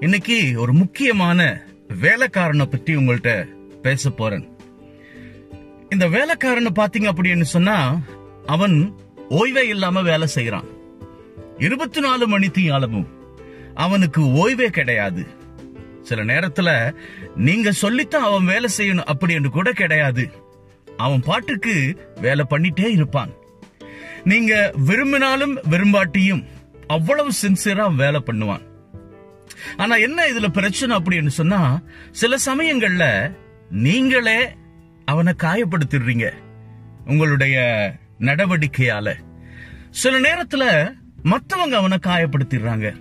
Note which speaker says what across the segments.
Speaker 1: இன்னைக்கு ஒரு முக்கியமான வேலைக்காரனை பத்தி உங்கள்ட்ட பேச போறேன். இந்த வேலைக்காரனை பாத்தீங்க அப்படின்னு சொன்னா அவன் ஓய்வே இல்லாம வேலை செய்யறான் இருபத்தி நாலு மணித்தையும் தீயாலமும் அவனுக்கு ஓய்வே கிடையாது. சில நேரத்துல நீங்க சொல்லித்தான் அவன் வேலை செய்யணும் அப்படின்னு கூட கிடையாது. அவன் பாட்டுக்கு வேலை பண்ணிட்டே இருப்பான். நீங்க விரும்பினாலும் விரும்பாட்டியும் அவ்வளவு சின்சியரா வேலை பண்ணுவான். ஆனா என்ன இதுல பிரச்சனை அப்படின்னு சொன்னா சில சமயங்கள்ல நீங்களே அவனை காயப்படுத்திடுறீங்க உங்களுடைய நடவடிக்கையால. சில நேரத்துல மத்தவங்க அவனை காயப்படுத்திடுறாங்க.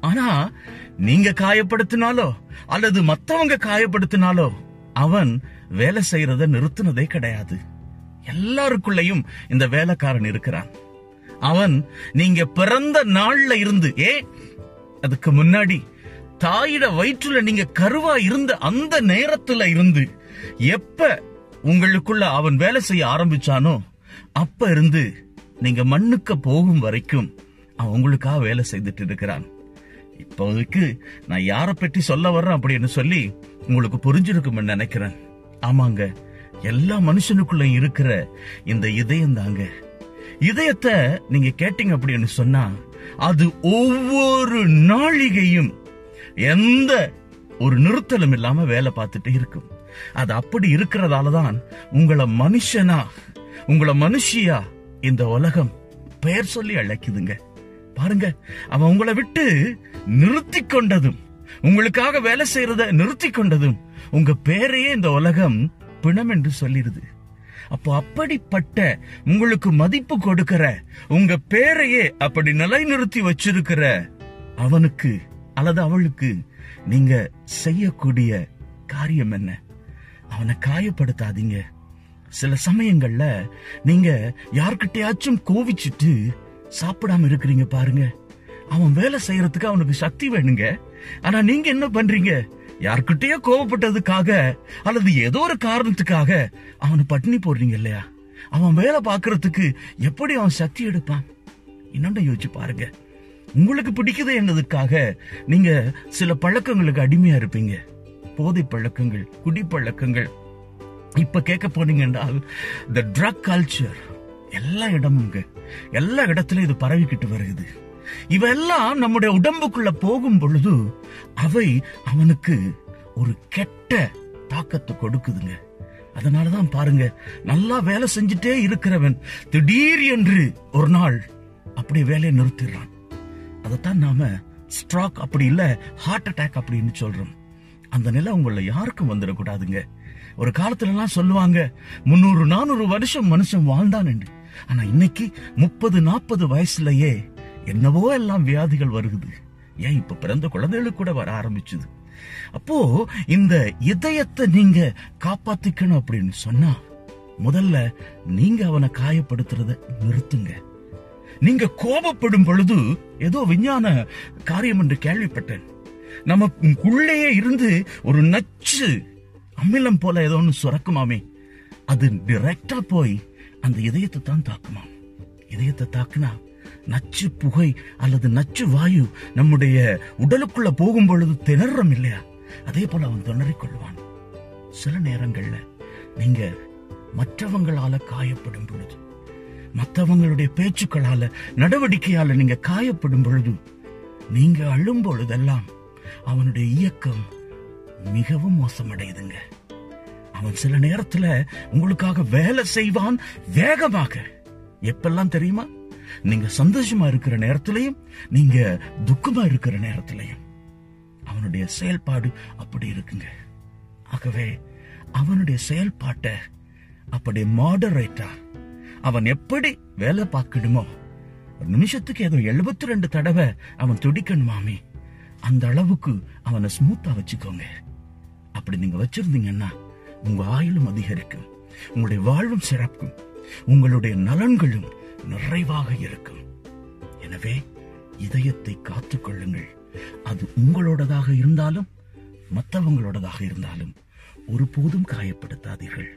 Speaker 1: ஆனா நீங்க காயப்படுத்தினாலோ அல்லது மத்தவங்க காயப்படுத்தினாலோ அவன் வேலை செய்யறத நிறுத்தினதே கிடையாது. எல்லாருக்குள்ளயும் இந்த வேலைக்காரன் இருக்கிறான். அவன் நீங்க பிறந்த நாள்ல இருந்து ஏ அதுக்கு முன்னாடி தாயிட வயிற்றுல நீங்க கருவா இருந்த அந்த நேரத்துல இருந்து எப்ப உங்களுக்குள்ள அவன் வேலை செய்ய ஆரம்பிச்சானோ அப்ப இருந்து நீங்க மண்ணுக்கு போகும் வரைக்கும் அவன் உங்களுக்காக வேலை செய்துட்டு இருக்கிறான். இப்போதைக்கு நான் யாரை பற்றி சொல்ல வர்றேன் அப்படின்னு சொல்லி உங்களுக்கு புரிஞ்சிருக்கும்னு நினைக்கிறேன். ஆமாங்க எல்லா மனுஷனுக்குள்ள இருக்கிற இந்த இதயம் தாங்க இதயத்தை நீங்க கேட்டீங்க அப்படின்னு சொன்னா அது ஒவ்வொரு நாழிகையும் எந்த ஒரு நிறுத்தலும் இல்லாம வேலை பார்த்துட்டு இருக்கும். அது அப்படி இருக்கிறதால தான் உங்களை மனுஷனா உங்களை மனுஷியா இந்த உலகம் பெயர் சொல்லி அழைக்குதுங்க. பாருங்க அவன் உங்களை விட்டு நிறுத்தி கொண்டதும் உங்களுக்காக வேலை செய்யறத நிறுத்தி கொண்டதும் உங்க பேரையே இந்த உலகம் பிணம் என்று சொல்லிடுது. அப்போ அப்படிப்பட்ட உங்களுக்கு மதிப்பு கொடுக்கிற உங்க பேரையே அப்படி நிலைநிறுத்தி வச்சிருக்கிற அவனுக்கு அல்லது அவளுக்கு நீங்க செய்யக்கூடிய காரியம் என்ன? அவனை காயப்படுத்தாதீங்க. சில சமயங்கள்ல நீங்க யார்கிட்டயாச்சும் கோவிச்சிட்டு சாப்பிடாம இருக்கிறீங்க பாருங்க. அவன் வேலை செய்யறதுக்கு அவனுக்கு சக்தி வேணுங்க. ஆனா நீங்க என்ன பண்றீங்க? யார்கிட்டயோ கோவப்பட்டதுக்காக அல்லது ஏதோ ஒரு காரணத்துக்காக அவனை பட்டினி போடுறீங்க இல்லையா? அவன் வேலை பார்க்கறதுக்கு எப்படி அவன் சக்தி எடுப்பான்? இன்னொன்னு யோசிச்சு பாருங்க. உங்களுக்கு பிடிக்குது என்னதுக்காக நீங்க சில பழக்கங்களுக்கு அடிமையா இருப்பீங்க. போதை பழக்கங்கள் குடி பழக்கங்கள். இப்ப கேட்க போனீங்கன்னா த ட்ரக் கல்ச்சர் எல்லா இடமுங்க எல்லா இடத்துலயும் இது பரவிக்கிட்டு வருகிறது. இவெல்லாம் நம்முடைய உடம்புக்குள்ள போகும் பொழுது அவை அவனுக்கு ஒரு கெட்ட தாக்கத்தை கொடுக்குதுங்க. அதனாலதான் பாருங்க நல்லா வேலை செஞ்சுட்டே இருக்கிறவன் திடீர் என்று ஒரு நாள் அப்படி வேலையை நிறுத்திடுறான். அதைத்தான் நாம ஸ்ட்ராக் அப்படி இல்ல ஹார்ட் அட்டாக் அப்படின்னு சொல்றோம். அந்த நிலை உங்கள யாருக்கும் வந்துடக்கூடாதுங்க. ஒரு காலத்துல எல்லாம் சொல்லுவாங்க முன்னூறு நானூறு வருஷம் மனுஷன் வாழ்ந்தான் என்று. ஆனா இன்னைக்கு முப்பது நாற்பது வயசுலயே என்னவோ எல்லாம் வியாதிகள் வருகுது. ஏன் இப்ப பிறந்த குழந்தைகளுக்கு கூட வர ஆரம்பிச்சுது? அப்போ இந்த இதயத்தை நீங்க காப்பாத்திக்கணும் அப்படின்னு சொன்னா முதல்ல நீங்க அவனை காயப்படுத்துறத நிறுத்துங்க. நீங்க கோபப்படும் பொழுது ஏதோ விஞ்ஞான காரியம் என்று கேள்விப்பட்டேன். நமக்குள்ளேயே இருந்து ஒரு நச்சு அமிலம் போல ஏதோ ஒன்று சுரக்குமாமே. அது டிரெக்டா போய் அந்த இதயத்தை தான் தாக்குமாம். இதயத்தை தாக்குனா நச்சு புகை அல்லது நச்சு வாயு நம்முடைய உடலுக்குள்ள போகும் பொழுது திணறம் இல்லையா? அதே போல அவன் திணறிக் கொள்வான். சில நேரங்கள்ல நீங்க மற்றவங்களால காயப்படும் பொழுது மற்றவங்களுடைய பேச்சுக்களால நடவடிக்கையால நீங்க காயப்படும் பொழுது நீங்க அழும் பொழுதெல்லாம் அவனுடைய இயக்கம் மிகவும் மோசமடையுதுங்க. அவன் சில நேரத்துல உங்களுக்காக வேலை செய்வான் வேகமாக. எப்பெல்லாம் தெரியுமா? நீங்க சந்தோஷமா இருக்கிற நேரத்திலையும் நீங்க துக்கமா இருக்கிற நேரத்திலையும். அவனுடைய செயல்பாடு அப்படி இருக்குங்க. ஆகவே அவனுடைய செயல்பாட்டை அப்படி மாடரேட்டா அவன் எப்படி வேலை பார்க்கணுமோ ஒரு நிமிஷத்துக்கு ஏதோ எழுபத்தி ரெண்டு தடவை அவன் துடிக்கணுமாமே அந்த அளவுக்கு அவனை ஸ்மூத்தா வச்சுக்கோங்க. அப்படி நீங்க வச்சிருந்தீங்கன்னா உங்க ஆயுளும் அதிகரிக்கும். உங்களுடைய வாழ்வும் சிறக்கும் உங்களுடைய நலன்களும் நிறைவாக இருக்கும். எனவே இதயத்தை காத்துக் கொள்ளுங்கள். அது உங்களோடதாக இருந்தாலும் மற்றவங்களோடதாக இருந்தாலும் ஒருபோதும் காயப்படுத்தாதீர்கள்.